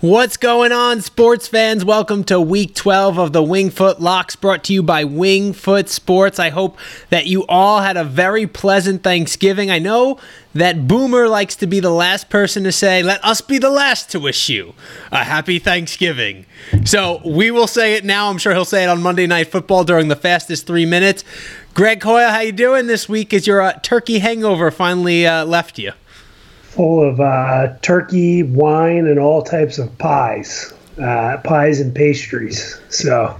What's going on, sports fans? Welcome to week 12 of the Wingfoot Locks brought to you by Wingfoot Sports. I hope that you all had a very pleasant Thanksgiving. I know that Boomer likes to be the last person to say, let us be the last to wish you a happy Thanksgiving. So we will say it now. I'm sure he'll say it on Monday Night Football during the fastest three minutes. Greg Hoyle, how you doing this week as your uh, turkey hangover finally uh, left you? Full of uh, turkey, wine, and all types of pies, uh, pies and pastries. So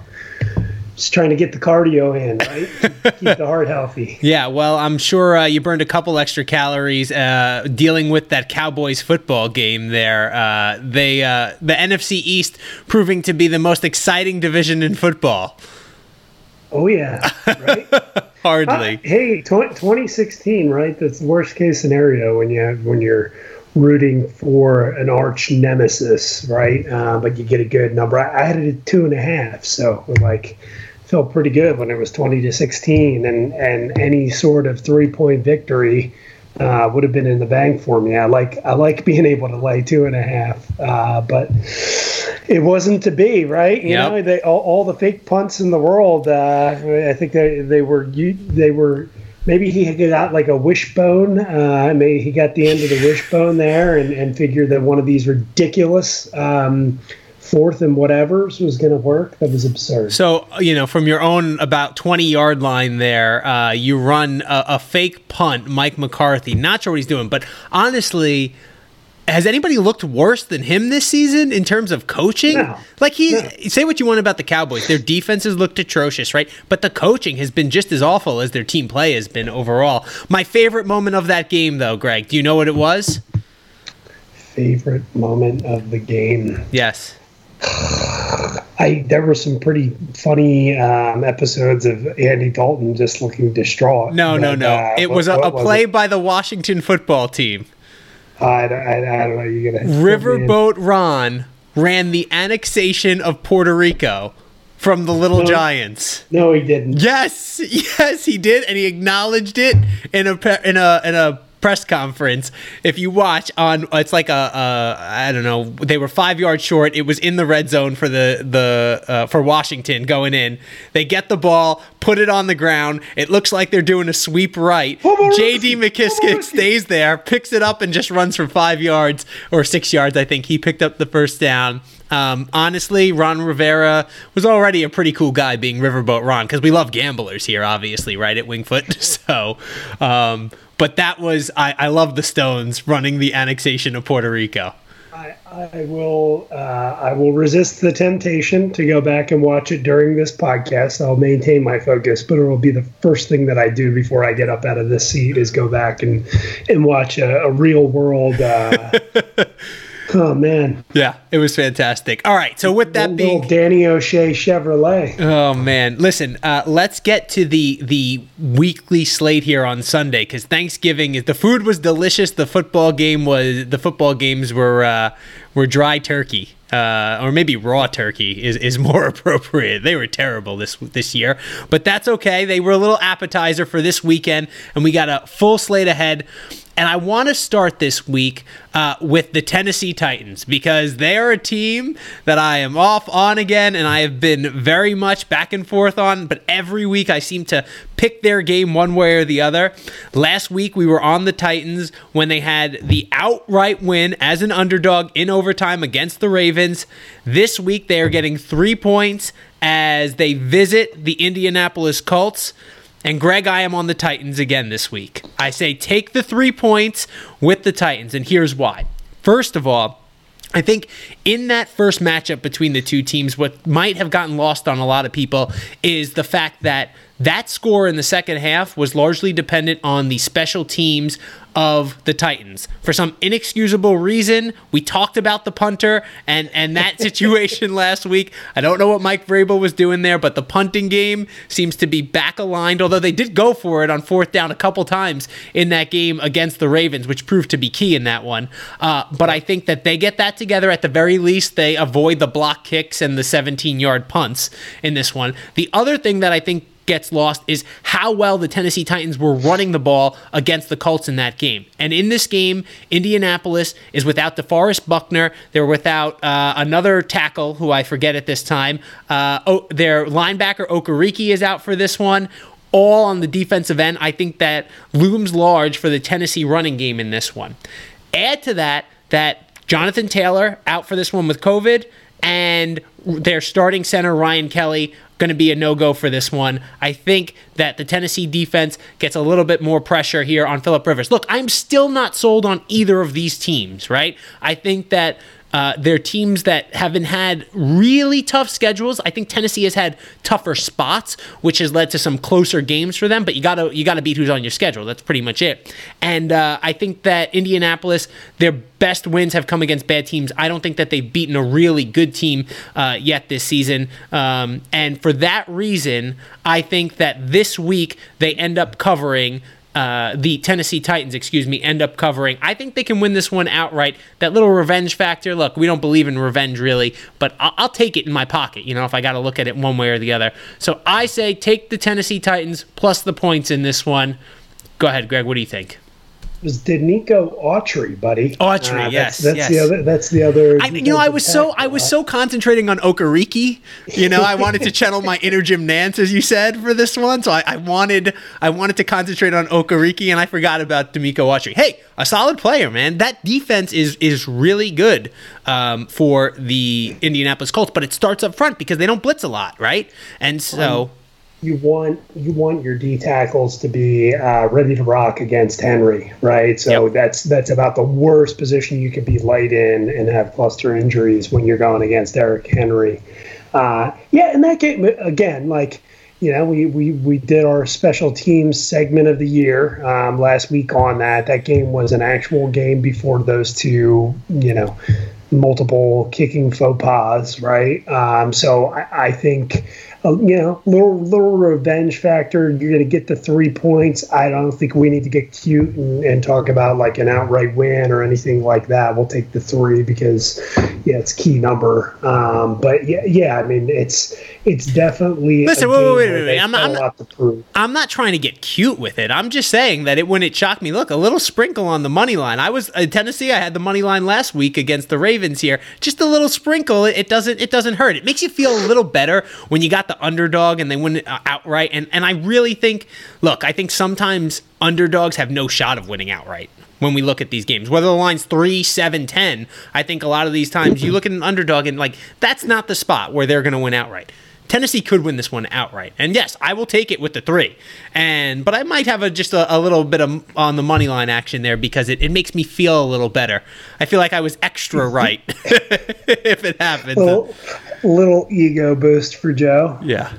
just trying to get the cardio in, right? Keep the heart healthy. Yeah, well, I'm sure uh, you burned a couple extra calories uh, dealing with that Cowboys football game there. Uh, they uh, the NFC East proving to be the most exciting division in football. Oh yeah, right. Hardly. Uh, hey, tw- 2016, right? That's the worst case scenario when you have, when you're rooting for an arch nemesis, right? Uh, but you get a good number. I, I had it at two and a half, so like felt pretty good when it was 20 to 16, and and any sort of three point victory uh, would have been in the bank for me. I like I like being able to lay two and a half, uh, but it wasn't to be, right? You Yep. know, they all, all the fake punts in the world. Uh, I think they they were they were. Maybe he got like a wishbone. Uh, maybe he got the end of the wishbone there, and, and figured that one of these ridiculous um, fourth and whatever's was going to work. That was absurd. So, you know, from your own about 20 yard line there, uh, you run a, a fake punt, Mike McCarthy. Not sure what he's doing, but honestly, has anybody looked worse than him this season in terms of coaching? No. Like he No. say what you want about the Cowboys, their defenses looked atrocious, right? But the coaching has been just as awful as their team play has been overall. My favorite moment of that game, though, Greg, do you know what it was? Favorite moment of the game. Yes. I there were some pretty funny um, episodes of Andy Dalton just looking distraught. No, no, But, no. uh, it what- was a, a play it? by the Washington football team. I, don't- I, I don't know. You're gonna Riverboat Ron ran the annexation of Puerto Rico from the Little No. Giants. No, he didn't. Yes, yes, he did, and he acknowledged it in a in a in a press conference. If you watch on, it's like a, a I don't know. They were five yards short. It was in the red zone for the the uh, for Washington going in. They get the ball, put it on the ground. It looks like they're doing a sweep right. J.D. McKissick stays there, picks it up, and just runs for five yards or six yards. I think he picked up the first down. Um, honestly, Ron Rivera was already a pretty cool guy being Riverboat Ron because we love gamblers here, obviously, right at Wingfoot. So, um, but that was I, I love the Stones running the annexation of Puerto Rico. I, I will. Uh, I will resist the temptation to go back and watch it during this podcast. I'll maintain my focus, but it will be the first thing that I do before I get up out of this seat is go back and and watch a, a real world. Uh, oh man, Yeah, it was fantastic. All right, so with that being Danny O'Shea Chevrolet. Oh man, listen. Uh, let's get to the the weekly slate here on Sunday because Thanksgiving is the food was delicious. The football game was the football games were uh, were dry turkey. Uh, or maybe raw turkey is, is more appropriate. They were terrible this this year, but that's okay. They were a little appetizer for this weekend, and we got a full slate ahead. And I want to start this week uh, with the Tennessee Titans because they are a team that I am off on again, and I have been very much back and forth on. But every week I seem to pick their game one way or the other. Last week we were on the Titans when they had the outright win as an underdog in overtime against the Ravens. This week they are getting three points as they visit the Indianapolis Colts. And Greg, I am on the Titans again this week. I say take the three points with the Titans, and here's why. First of all, I think in that first matchup between the two teams, what might have gotten lost on a lot of people is the fact that That score in the second half was largely dependent on the special teams of the Titans. For some inexcusable reason, we talked about the punter and, and that situation last week. I don't know what Mike Vrabel was doing there, but the punting game seems to be back aligned, although they did go for it on fourth down a couple times in that game against the Ravens, which proved to be key in that one. Uh, but I think that they get that together. At the very least, they avoid the block kicks and the 17 yard punts in this one. The other thing that I think gets lost is how well the Tennessee Titans were running the ball against the Colts in that game. And in this game, Indianapolis is without DeForest Buckner. They're without uh, another tackle who I forget at this time. Uh, their linebacker Okereke is out for this one. All on the defensive end, I think that looms large for the Tennessee running game in this one. Add to that that Jonathan Taylor out for this one with COVID, and their starting center Ryan Kelly going to be a no go for this one. I think that the Tennessee defense gets a little bit more pressure here on Philip Rivers. Look, I'm still not sold on either of these teams, right? I think that uh, they're teams that haven't had really tough schedules. I think Tennessee has had tougher spots, which has led to some closer games for them. But you gotta you gotta beat who's on your schedule. That's pretty much it. And uh, I think that Indianapolis, their best wins have come against bad teams. I don't think that they've beaten a really good team uh, yet this season. Um, and for that reason, I think that this week they end up covering uh, the Tennessee Titans, excuse me, end up covering. I think they can win this one outright. That little revenge factor. Look, we don't believe in revenge really, but I'll, I'll take it in my pocket. You know, if I got to look at it one way or the other. So I say take the Tennessee Titans plus the points in this one. Go ahead, Greg. What do you think? Was Denico Autry, buddy. Autry, uh, yes, that's, yes. the other. That's the other. I, you know, I was so I was so concentrating on Okereke. You know, I wanted to channel my inner Jim Nantz, as you said, for this one. So I, I wanted I wanted to concentrate on Okereke, and I forgot about Denico Autry. Hey, a solid player, man. That defense is is really good um, for the Indianapolis Colts, but it starts up front because they don't blitz a lot, right? And so. Um, you want you want your D tackles to be uh, ready to rock against Henry, right? So yep. that's that's about the worst position you could be light in and have cluster injuries when you're going against Derrick Henry. Uh, yeah, in that game again, like you know, we, we, we did our special teams segment of the year um, last week on that. That game was an actual game before those two, you know, multiple kicking faux pas, right? Um, so I, I think a, you know, little little revenge factor. You're going to get the three points. I don't think we need to get cute and, and, talk about like an outright win or anything like that. We'll take the three because yeah, it's key number. Um, but yeah, yeah, I mean it's it's definitely listen. Wait, wait, wait, wait. I'm not. I'm not, I'm not trying to get cute with it. I'm just saying that it when it shocked me. Look, a little sprinkle on the money line. I was in Tennessee. I had the money line last week against the Ravens here. Just a little sprinkle. It, it doesn't. It doesn't hurt. It makes you feel a little better when you got the underdog and they win uh, outright. And and I really think, look, I think sometimes underdogs have no shot of winning outright when we look at these games. Whether the line's 3, 7, 10, I think a lot of these times you look at an underdog and like that's not the spot where they're going to win outright. Tennessee could win this one outright, and yes, I will take it with the three. And but I might have a, just a, a little bit of on the money line action there because it, it makes me feel a little better. I feel like I was extra right if it happens. Little, little ego boost for Joe. Yeah.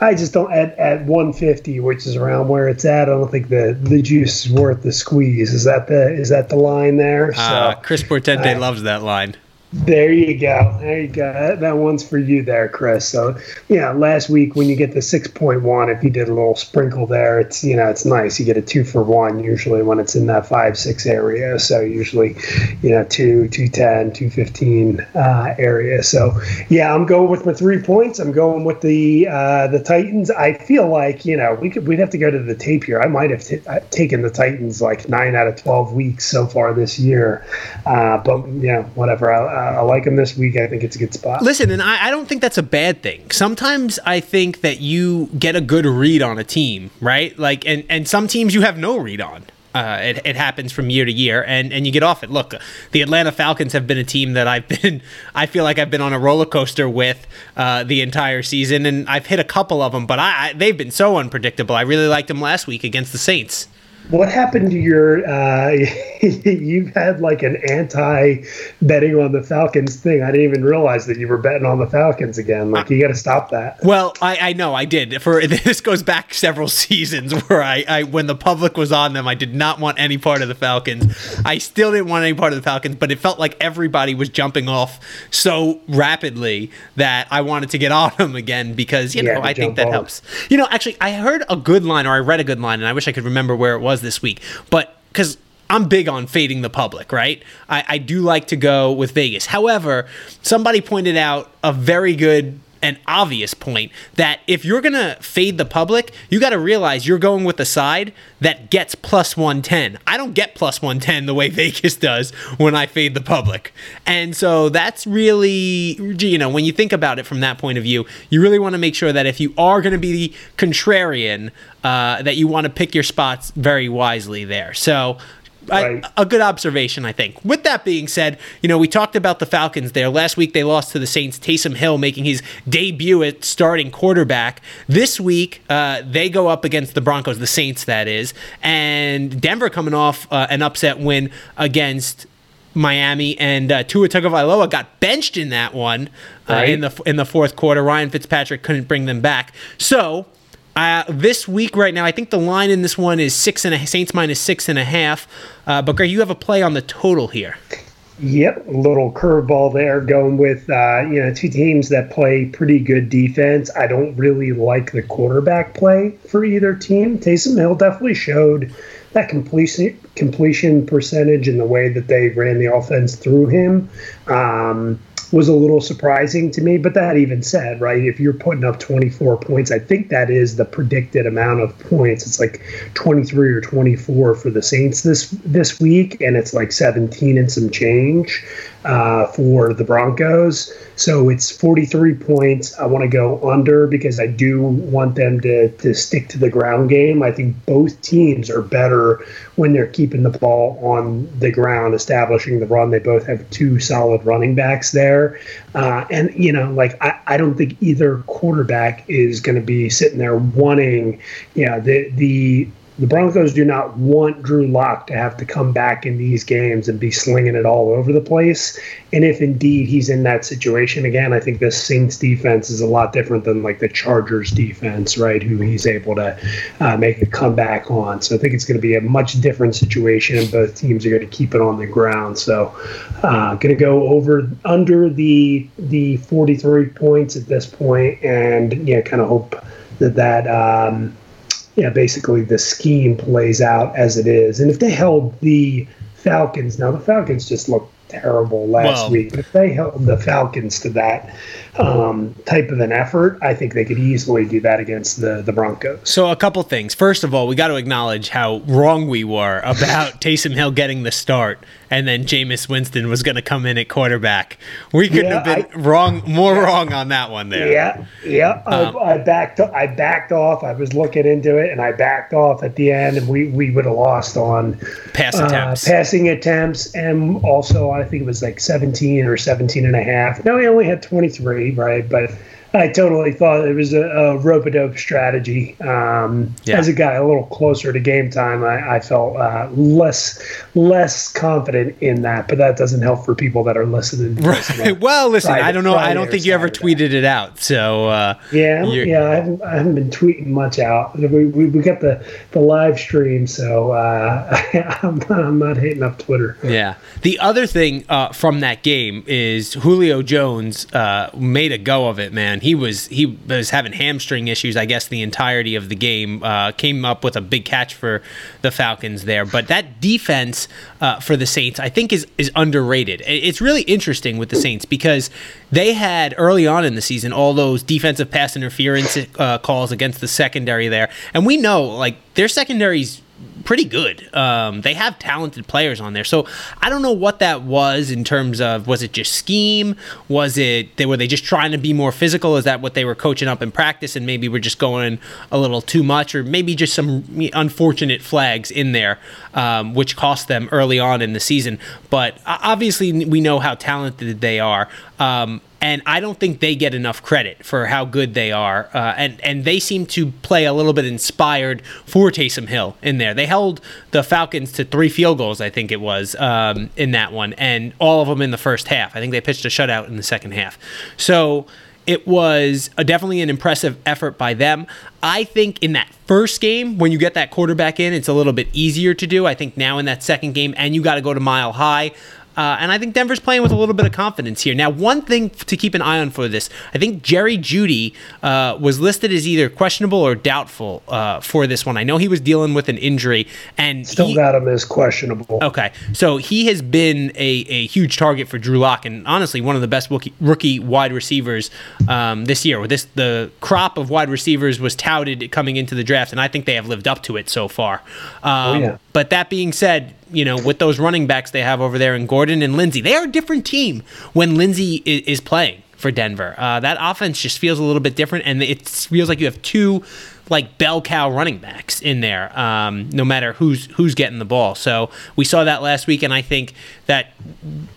I just don't at, at 150, which is around where it's at. I don't think the, the juice is worth the squeeze. Is that the is that the line there? Uh, Chris Portente uh, loves that line. There you go. There you go. That, one's for you there, Chris. So, yeah, last week when you get the 6.1, if you did a little sprinkle there, it's, you know, it's nice. You get a two for one usually when it's in that five, six area. So, usually, you know, two, 210, 215 uh, area. So, yeah, I'm going with my three points. I'm going with the uh, the Titans. I feel like, you know, we could, we'd have to go to the tape here. I might have t- uh, taken the Titans like nine out of 12 weeks so far this year. Uh, but, you know, whatever. I, I like him this week. I think it's a good spot. Listen, and I, I, don't think that's a bad thing. Sometimes I think that you get a good read on a team, right? Like, and and some teams you have no read on. Uh, it, it happens from year to year, and, and you get off it. Look, the Atlanta Falcons have been a team that I've been, I feel like I've been on a roller coaster with uh, the entire season, and I've hit a couple of them, but I, I they've been so unpredictable. I really liked them last week against the Saints. What happened to your? Uh, you've had like an anti betting on the Falcons thing. I didn't even realize that you were betting on the Falcons again. Like you got to stop that. Well, I, I know I did. For this goes back several seasons where I, I when the public was on them, I did not want any part of the Falcons. I still didn't want any part of the Falcons, but it felt like everybody was jumping off so rapidly that I wanted to get on them again because you Yeah, know I think that on. helps. You know, actually, I heard a good line or I read a good line, and I wish I could remember where it was this week, but because. I'm big on fading the public, right? I, I do like to go with Vegas. However, somebody pointed out a very good and obvious point that if you're going to fade the public, you got to realize you're going with the side that gets plus 110. I don't get plus 110 the way Vegas does when I fade the public. And so that's really, you know, when you think about it from that point of view, you really want to make sure that if you are going to be the contrarian, uh, that you want to pick your spots very wisely there. So, I, Right. a good observation, I think. With that being said, you know, we talked about the Falcons there. Last week they lost to the Saints. Taysom Hill making his debut at starting quarterback. This week uh, they go up against the Broncos, the Saints, that is. And Denver coming off uh, an upset win against Miami, and uh, Tua Tagovailoa got benched in that one uh, Right. in the in the fourth quarter. Ryan Fitzpatrick couldn't bring them back. So uh, this week, right now, I think the line in this one is six and a Saints minus six and a half. Uh, but Greg, you have a play on the total here. Yep, little curveball there, going with uh, you know two teams that play pretty good defense. I don't really like the quarterback play for either team. Taysom Hill definitely showed that completion completion percentage and the way that they ran the offense through him. Um, was a little surprising to me, but that even said, right, if you're putting up 24 points, I think that is the predicted amount of points. It's like 23 or 24 for the Saints this this week, and it's like 17 and some change uh, for the Broncos. So it's 43 points. I want to go under because I do want them to, to stick to the ground game. I think both teams are better when they're keeping the ball on the ground, establishing the run. They both have two solid running backs there. Uh, and, you know, like, I, I don't think either quarterback is going to be sitting there wanting, yeah, the, the, the Broncos do not want Drew Lock to have to come back in these games and be slinging it all over the place. And if indeed he's in that situation again, I think the Saints defense is a lot different than like the Chargers defense, right? Who he's able to uh, make a comeback on. So I think it's going to be a much different situation, and both teams are going to keep it on the ground. So uh, going to go over under the the 43 points at this point, and yeah, kind of hope that that. Um, yeah, basically the scheme plays out as it is. And if they held the Falcons, now the Falcons just looked terrible last Well- week. If they held the Falcons to that um, type of an effort, I think they could easily do that against the the Broncos. So a couple things. First of all, we got to acknowledge how wrong we were about Taysom Hill getting the start, and then Jameis Winston was going to come in at quarterback. We couldn't Yeah, have been wrong, more wrong on that one there. Yeah, yeah. Um, I, I backed. I backed off. I was looking into it, and I backed off at the end, and we we would have lost on Pass uh, attempts. passing attempts, and also I think it was like 17 or 17 and a half. No, he only had 23, right? But I totally thought it was a, a rope-a-dope strategy. Um, Yeah. As it got a little closer to game time, I, I felt uh, less less confident in that. But that doesn't help for people that are listening. Right. Well, listen, I don't know. I don't think you ever tweeted it out. So uh, Yeah, yeah, I haven't, I haven't been tweeting much out. We, we, we got the, the live stream, so uh, I'm, I'm not hitting up Twitter. Yeah. The other thing uh, from that game is Julio Jones uh, made a go of it. Man, he was he was having hamstring issues. I guess the entirety of the game uh, came up with a big catch for the Falcons there. But that defense uh, for the Saints, I think, is is underrated. It's really interesting with the Saints because they had early on in the season all those defensive pass interference uh, calls against the secondary there, and we know like their secondaries pretty good. Um, they have talented players on there, so I don't know what that was in terms of was it just scheme? Was it they were they just trying to be more physical? Is that what they were coaching up in practice, and maybe we're just going a little too much, or maybe just some unfortunate flags in there, um, which cost them early on in the season. But uh, obviously, we know how talented they are. Um, and I don't think they get enough credit for how good they are. Uh, and and they seem to play a little bit inspired for Taysom Hill in there. They held the Falcons to three field goals, I think it was, um, in that one, and all of them in the first half. I think they pitched a shutout in the second half. So it was a, definitely an impressive effort by them. I think in that first game, when you get that quarterback in, it's a little bit easier to do. I think now in that second game, and you got to go to mile high. Uh, and I think Denver's playing with a little bit of confidence here. Now, one thing to keep an eye on for this, I think Jerry Jeudy uh, was listed as either questionable or doubtful uh, for this one. I know he was dealing with an injury, and still he, got him as questionable. Okay, so he has been a, a huge target for Drew Lock, and honestly, one of the best rookie, rookie wide receivers um, this year. This the crop of wide receivers was touted coming into the draft, and I think they have lived up to it so far. Um, oh, yeah. But that being said, you know, with those running backs they have over there in Gordon and Lindsay, they are a different team when Lindsay is, is playing for Denver. Uh, that offense just feels a little bit different, and it feels like you have two like bell cow running backs in there, um, no matter who's who's getting the ball. So we saw that last week, and I think that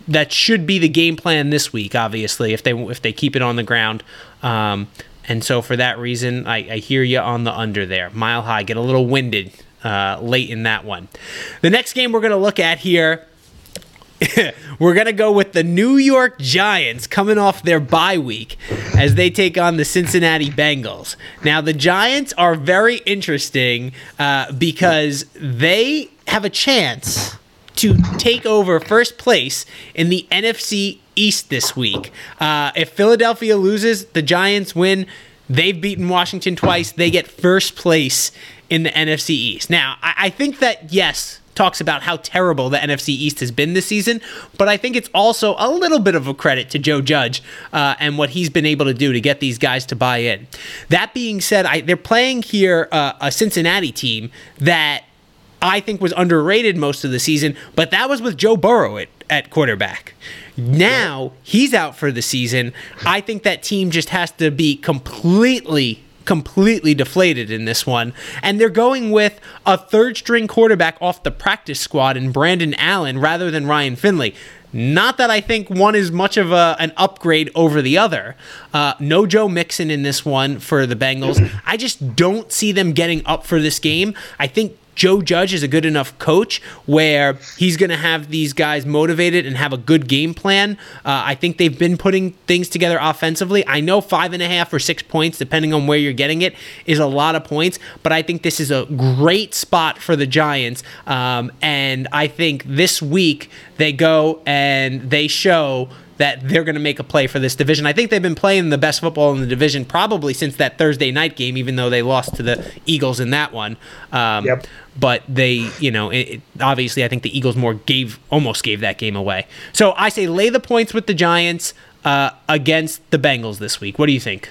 that should be the game plan this week. Obviously, if they if they keep it on the ground. Um, and so for that reason, I, I hear you on the under there. Mile high, get a little winded uh, late in that one. The next game we're going to look at here. we're going to go with the New York Giants coming off their bye week as they take on the Cincinnati Bengals. Now, the Giants are very interesting uh, because they have a chance to take over first place in the NFC East this week. Uh, if Philadelphia loses, the Giants win. They've beaten Washington twice. They get first place in the NFC East. Now, I, I think that, yes, talks about how terrible the NFC East has been this season, but I think it's also a little bit of a credit to Joe Judge uh, and what he's been able to do to get these guys to buy in. That being said, I, they're playing here uh, a Cincinnati team that I think was underrated most of the season, but that was with Joe Burrow at, at quarterback. Now he's out for the season. I think that team just has to be completely completely deflated in this one. And they're going with a third string quarterback off the practice squad in Brandon Allen rather than Ryan Finley. Not that I think one is much of a, an upgrade over the other. Uh, no Joe Mixon in this one for the Bengals. I just don't see them getting up for this game. I think Joe Judge is a good enough coach where he's going to have these guys motivated and have a good game plan. Uh, I think they've been putting things together offensively. I know five and a half or six points, depending on where you're getting it, is a lot of points, but I think this is a great spot for the Giants. Um, and I think this week they go and they show that they're going to make a play for this division. I think they've been playing the best football in the division probably since that Thursday night game, even though they lost to the Eagles in that one. Um, yep. But they, you know, it, it, obviously, I think the Eagles more gave almost gave that game away. So I say lay the points with the Giants uh, against the Bengals this week. What do you think?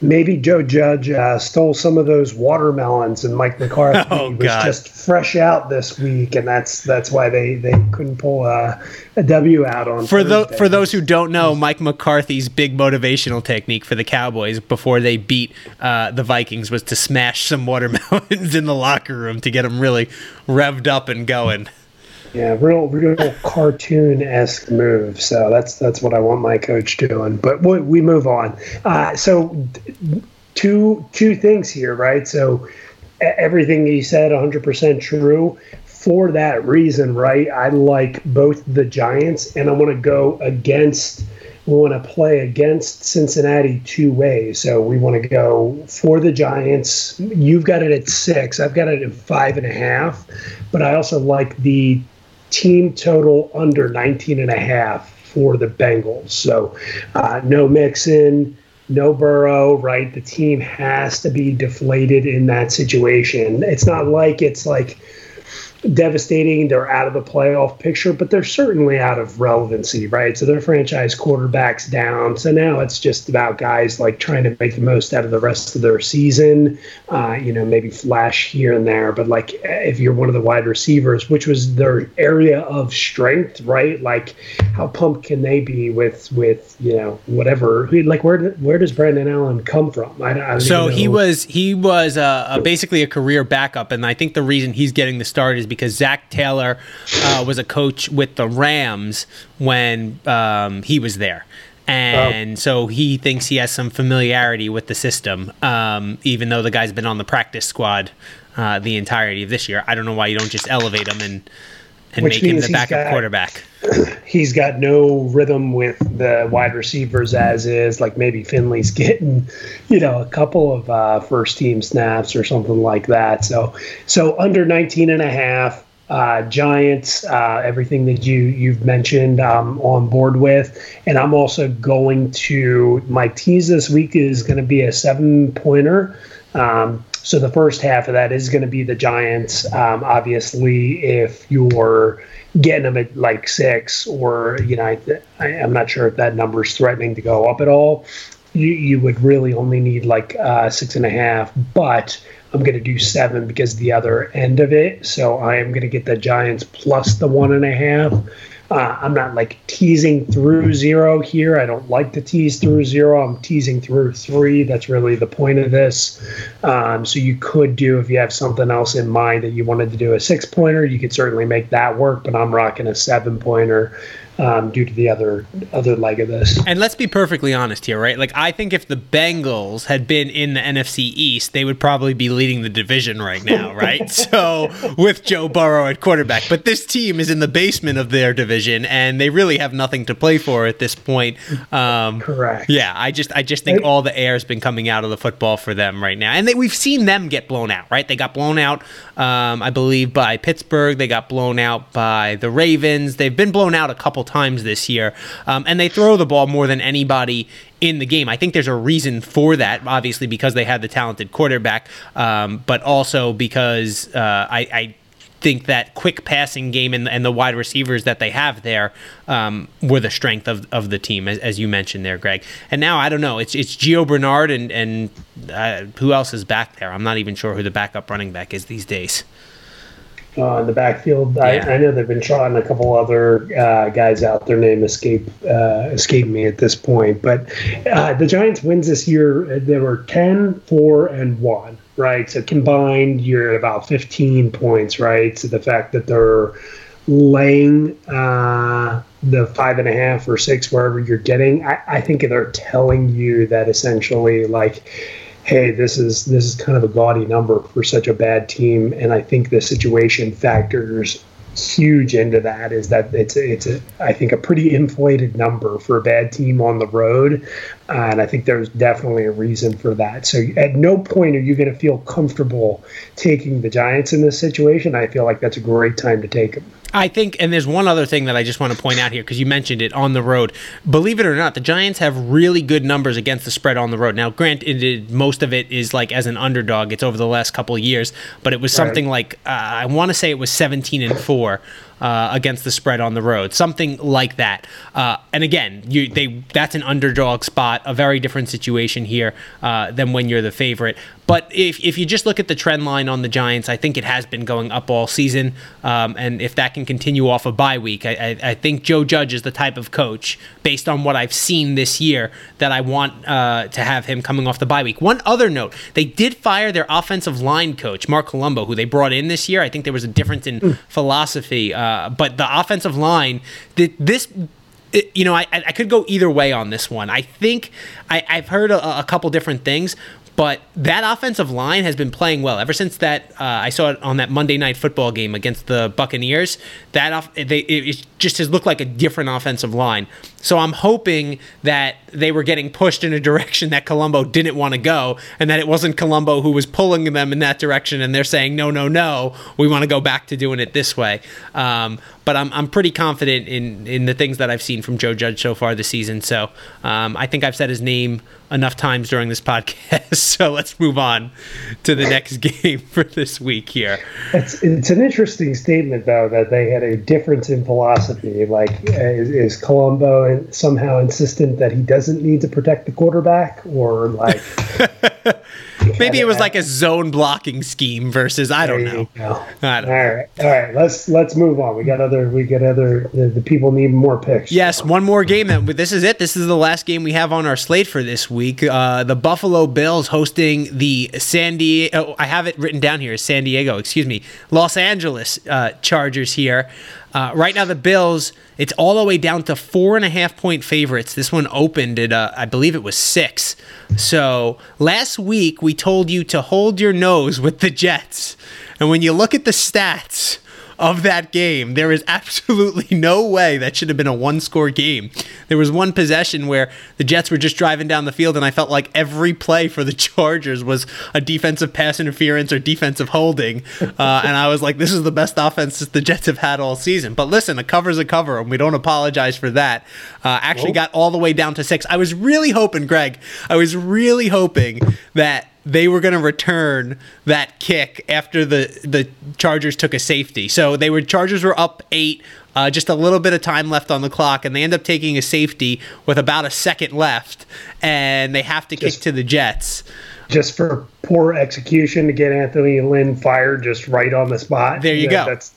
Maybe Joe Judge uh, stole some of those watermelons, and Mike McCarthy oh, was just fresh out this week, and that's that's why they, they couldn't pull a, a W out on. For those for those who don't know, Mike McCarthy's big motivational technique for the Cowboys before they beat uh, the Vikings was to smash some watermelons in the locker room to get them really revved up and going. Yeah, real, real cartoon esque move. So that's that's what I want my coach doing. But we, we move on. Uh, so two two things here, right? So everything you said, 100% true. For that reason, right? I like both the Giants, and I want to go against. We want to play against Cincinnati two ways. So we want to go for the Giants. You've got it at six. I've got it at five and a half. But I also like the team total under 19 and a half for the Bengals. So uh, no Mixon, no Burrow, right? The team has to be deflated in that situation. It's not like it's like devastating. They're out of the playoff picture, but they're certainly out of relevancy, right? So their franchise quarterbacks down. So now it's just about guys like trying to make the most out of the rest of their season. Uh, you know, maybe flash here and there, but like if you're one of the wide receivers, which was their area of strength, right? Like how pumped can they be with with you know whatever? Like where where does Brandon Allen come from? I, I so he was he was uh, basically a career backup, and I think the reason he's getting the start is because Zac Taylor uh, was a coach with the Rams when um, he was there. and Oh. so he thinks he has some familiarity with the system, um, even though the guy's been on the practice squad uh, the entirety of this year. I don't know why you don't just elevate him and and Which make him means the he's backup got- quarterback. he's got no rhythm with the wide receivers as is. Like maybe Finley's getting, you know, a couple of uh, first team snaps or something like that. So, so under 19 and a half, uh, Giants, uh, everything that you you've mentioned, um, on board with, and I'm also going to my tease this week is going to be a seven pointer. Um, so the first half of that is going to be the Giants. Um, obviously, if you're getting them at like six, or you know, I, I'm not sure if that number is threatening to go up at all. You you would really only need like uh, six and a half, but I'm going to do seven because the other end of it. So I am going to get the Giants plus the one and a half. Uh, I'm not like teasing through zero here. I don't like to tease through zero. I'm teasing through three. That's really the point of this. Um, so you could do, if you have something else in mind that you wanted to do a six pointer, you could certainly make that work. But I'm rocking a seven pointer um, due to the other other leg of this. And let's be perfectly honest here, right? Like, I think if the Bengals had been in the NFC East, they would probably be leading the division right now, right? so, with Joe Burrow at quarterback. But this team is in the basement of their division, and they really have nothing to play for at this point. Um, Correct. Yeah, I just, I just think all the air has been coming out of the football for them right now, and they, we've seen them get blown out, right? They got blown out, um, I believe, by Pittsburgh. They got blown out by the Ravens. They've been blown out a couple times this year, um, and they throw the ball more than anybody in the game. I think there's a reason for that, obviously because they had the talented quarterback, um, but also because uh, I. I think that quick passing game and, and the wide receivers that they have there um, were the strength of, of the team, as, as you mentioned there, Greg. And now I don't know. It's it's Gio Bernard and and uh, who else is back there? I'm not even sure who the backup running back is these days. uh, in the backfield. Yeah. I, I know they've been trotting a couple other uh, guys out. Their name escape uh, escaped me at this point. But uh, the Giants wins this year. They were 10, 4, and 1, right? So combined, you're at about 15 points, right? So the fact that they're laying uh, the five and a half or six, wherever you're getting, I, I think they're telling you that essentially, like, hey, this is this is kind of a gaudy number for such a bad team, and I think the situation factors huge into that is that it's it's a I think a pretty inflated number for a bad team on the road, uh, and I think there's definitely a reason for that. So at no point are you going to feel comfortable taking the Giants in this situation. I feel like that's a great time to take them. I think, and there's one other thing that I just want to point out here because you mentioned it on the road. Believe it or not, the Giants have really good numbers against the spread on the road. Now, granted, it, most of it is like as an underdog. It's over the last couple of years, but it was something like uh, I want to say it was 17 and four. Uh, against the spread on the road, something like that. Uh, and again, you they that's an underdog spot, a very different situation here uh, than when you're the favorite. But if, if you just look at the trend line on the Giants, I think it has been going up all season. Um, and if that can continue off a bye week, I, I, I think Joe Judge is the type of coach, based on what I've seen this year, that I want uh, to have him coming off the bye week. One other note they did fire their offensive line coach, Marc Colombo, who they brought in this year. I think there was a difference in philosophy. Uh, but the offensive line, th- this it- you know, I, I could go either way on this one. I think I, I've heard a, a couple different things, but that offensive line has been playing well ever since that. Uh, I saw it on that Monday night football game against the Buccaneers. That off, they it, it just has looked like a different offensive line. So I'm hoping that they were getting pushed in a direction that Colombo didn't want to go, and that it wasn't Colombo who was pulling them in that direction, and they're saying no, no, no, we want to go back to doing it this way. Um, but I'm, I'm pretty confident in, in the things that I've seen from Joe Judge so far this season. So um, I think I've said his name enough times during this podcast. So let's move on to the next game for this week here. It's it's an interesting statement though that they had a difference in philosophy. Like, uh, is, is Colombo somehow insistent that he doesn't need to protect the quarterback, or like Maybe it was like a zone blocking scheme versus I don't know. I don't All right, all right. Let's let's move on. We got other. We got other. The, the people need more picks. Yes, one more game. That this is it. This is the last game we have on our slate for this week. Uh, the Buffalo Bills hosting the San Diego. I have it written down here. San Diego. Excuse me. Los Angeles uh, Chargers here. Uh, right now, the Bills, it's all the way down to four and a half point favorites. This one opened at, uh, I believe it was six. So last week, we told you to hold your nose with the Jets. And when you look at the stats, of that game. There is absolutely no way that should have been a one score game. There was one possession where the Jets were just driving down the field, and I felt like every play for the Chargers was a defensive pass interference or defensive holding. Uh, and I was like, this is the best offense the Jets have had all season. But listen, a cover's a cover, and we don't apologize for that. Uh, actually, got all the way down to six. I was really hoping, Greg, I was really hoping that they were going to return that kick after the the Chargers took a safety. So they were Chargers were up eight, uh, just a little bit of time left on the clock, and they end up taking a safety with about a second left, and they have to just, kick to the Jets. Just for poor execution to get Anthony Lynn fired just right on the spot. There you go. That's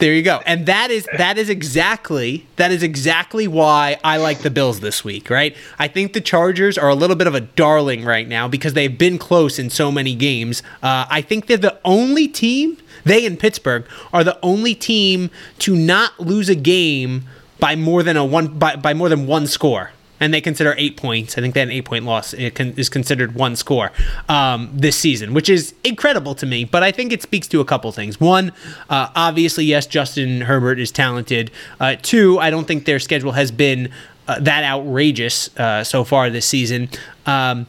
there you go. And that is that is exactly that is exactly why I like the Bills this week, right? I think the Chargers are a little bit of a darling right now because they've been close in so many games. Uh, I think they're the only team. They in Pittsburgh are the only team to not lose a game by more than a one by, by more than one score and they consider eight points. I think that an eight point loss is considered one score um, this season, which is incredible to me. But I think it speaks to a couple things. One, uh, obviously, yes, Justin Herbert is talented. Uh, two, I don't think their schedule has been uh, that outrageous uh, so far this season. Um,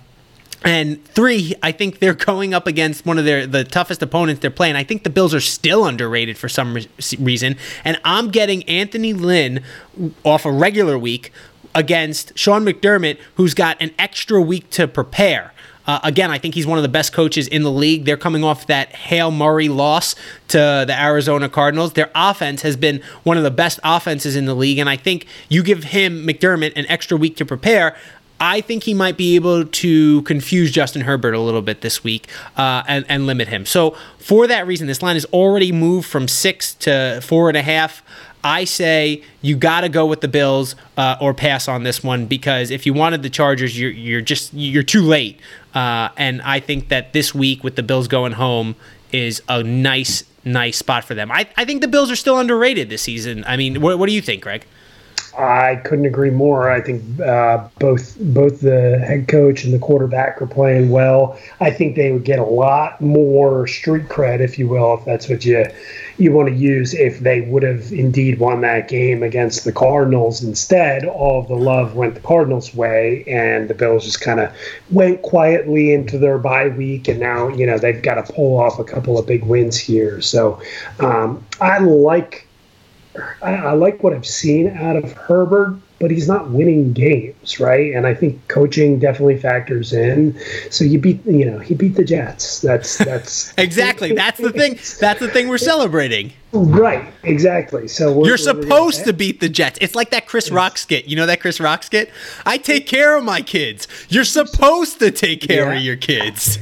and three, I think they're going up against one of their the toughest opponents they're playing. I think the Bills are still underrated for some re- reason, and I'm getting Anthony Lynn off a regular week against Sean McDermott, who's got an extra week to prepare. Uh, again, I think he's one of the best coaches in the league. They're coming off that Hail Murray loss to the Arizona Cardinals. Their offense has been one of the best offenses in the league, and I think you give him McDermott an extra week to prepare. I think he might be able to confuse Justin Herbert a little bit this week uh, and, and limit him. So, for that reason, this line has already moved from six to four and a half. I say you got to go with the Bills uh, or pass on this one because if you wanted the Chargers, you're you're just you're too late. Uh, and I think that this week with the Bills going home is a nice nice spot for them. I, I think the Bills are still underrated this season. I mean, what, what do you think, Greg? I couldn't agree more. I think uh, both both the head coach and the quarterback are playing well. I think they would get a lot more street cred, if you will, if that's what you you want to use, if they would have indeed won that game against the Cardinals. Instead, all the love went the Cardinals' way, and the Bills just kind of went quietly into their bye week, and now you know they've got to pull off a couple of big wins here. So um, I like I, I like what I've seen out of Herbert, but he's not winning games, right? And I think coaching definitely factors in. So you beat, you know, he beat the Jets. That's that's exactly that's the thing. That's the thing we're celebrating. Right, exactly. So you're supposed to beat the Jets. It's like that Chris yes. Rock skit. You know that Chris Rock skit? I take care of my kids. You're supposed to take care yeah. of your kids.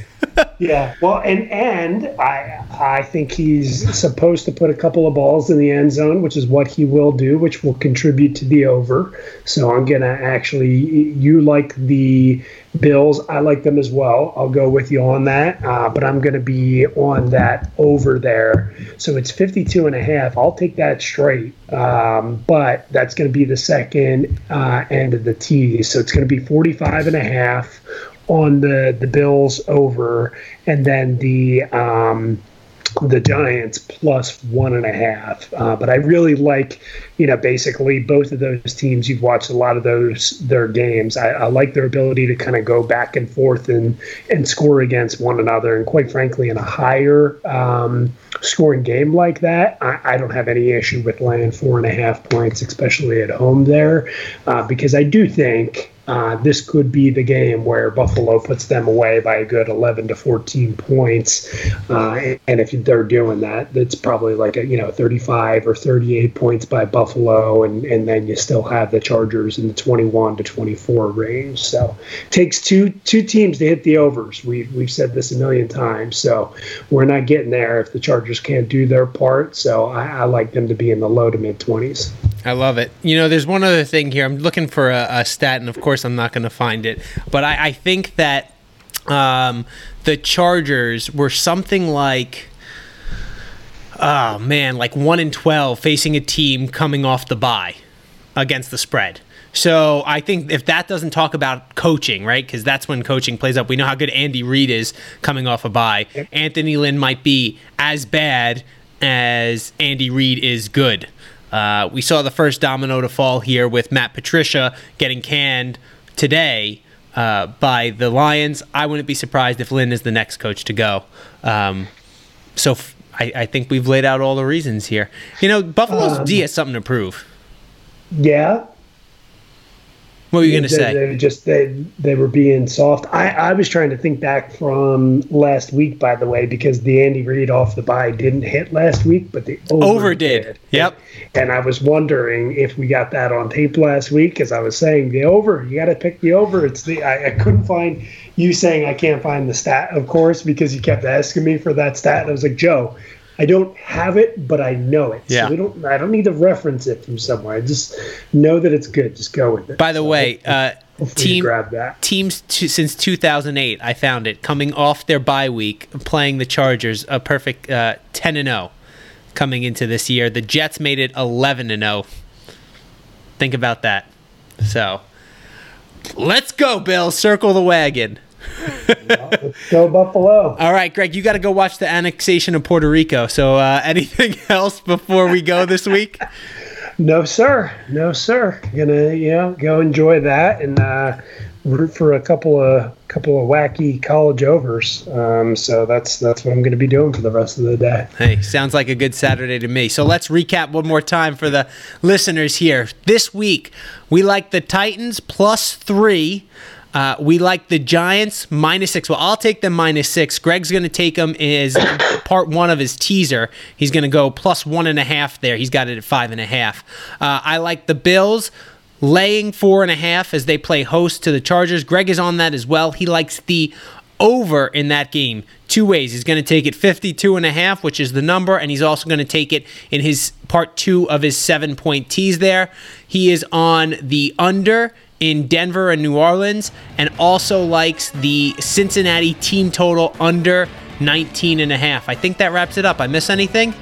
Yeah, well, and and I I think he's supposed to put a couple of balls in the end zone, which is what he will do, which will contribute to the over. So I'm gonna actually you like the Bills. I like them as well. I'll go with you on that, uh, but I'm gonna be on that over there. So it's 52 and a half. I'll take that straight, um, but that's gonna be the second uh, end of the T. So it's gonna be 45 and a half on the the Bills over, and then the um, the Giants plus one and a half. Uh, but I really like, you know, basically both of those teams. You've watched a lot of those their games. I, I like their ability to kind of go back and forth and and score against one another. And quite frankly, in a higher um, scoring game like that, I, I, don't have any issue with laying four and a half points, especially at home there, uh, because I do think uh, this could be the game where Buffalo puts them away by a good 11 to 14 points. Uh, and if they're doing that, it's probably like a, you know 35 or 38 points by Buffalo, and, and then you still have the Chargers in the 21 to 24 range. So takes two two teams to hit the overs. We've we've said this a million times. So we're not getting there if the Chargers can't do their part. So I, I like them to be in the low to mid 20s. I love it. You know, there's one other thing here. I'm looking for a, a stat, and of course, I'm not going to find it. But I, I think that um, the Chargers were something like oh man, like one in twelve facing a team coming off the bye against the spread. So I think if that doesn't talk about coaching, right? Because that's when coaching plays up. We know how good Andy Reid is coming off a bye. Anthony Lynn might be as bad as Andy Reid is good. Uh, we saw the first domino to fall here with Matt Patricia getting canned today uh, by the Lions. I wouldn't be surprised if Lynn is the next coach to go. Um, so f- I, I think we've laid out all the reasons here. You know, Buffalo's D has something to prove. Yeah, What were you going to say? They just they they were being soft. I, I was trying to think back from last week, by the way, because the Andy Reid off the bye didn't hit last week, but the over, did. Yep. And I was wondering if we got that on tape last week, because I was saying the over. You got to pick the over. It's the I, I couldn't find you saying I can't find the stat, of course, because you kept asking me for that stat. And I was like, Joe, I don't have it, but I know it. Yeah. So we don't. I don't need to reference it from somewhere. I just know that it's good. Just go with it. By the So way, uh, team grab that. teams to, since 2008, I found it coming off their bye week, playing the Chargers, a perfect uh, 10 and 0 coming into this year. The Jets made it 11 and 0. Think about that. So, let's go, Bill. Circle the wagon. Let's go Buffalo. All right, Greg, you got to go watch the annexation of Puerto Rico. So, uh, anything else before we go this week? No, sir. No, sir. Gonna you know go enjoy that and uh, root for a couple of couple of wacky college overs. Um, so that's that's what I'm going to be doing for the rest of the day. Hey, sounds like a good Saturday to me. So let's recap one more time for the listeners here. This week, we like the Titans plus three. Uh, we like the Giants minus six. Well, I'll take them minus six. Greg's going to take them as part one of his teaser. He's going to go plus one and a half there. He's got it at five and a half. Uh, I like the Bills laying four and a half as they play host to the Chargers. Greg is on that as well. He likes the over in that game two ways. He's going to take it 52 and a half, which is the number, and he's also going to take it in his part two of his seven point tease there. He is on the under in Denver and New Orleans and also likes the Cincinnati team total under 19 and a half. I think that wraps it up. I miss anything?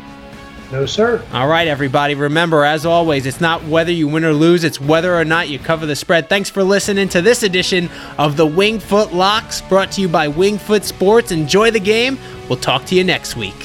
No, sir. All right, everybody. Remember, as always, it's not whether you win or lose, it's whether or not you cover the spread. Thanks for listening to this edition of the Wingfoot Locks brought to you by Wingfoot Sports. Enjoy the game. We'll talk to you next week.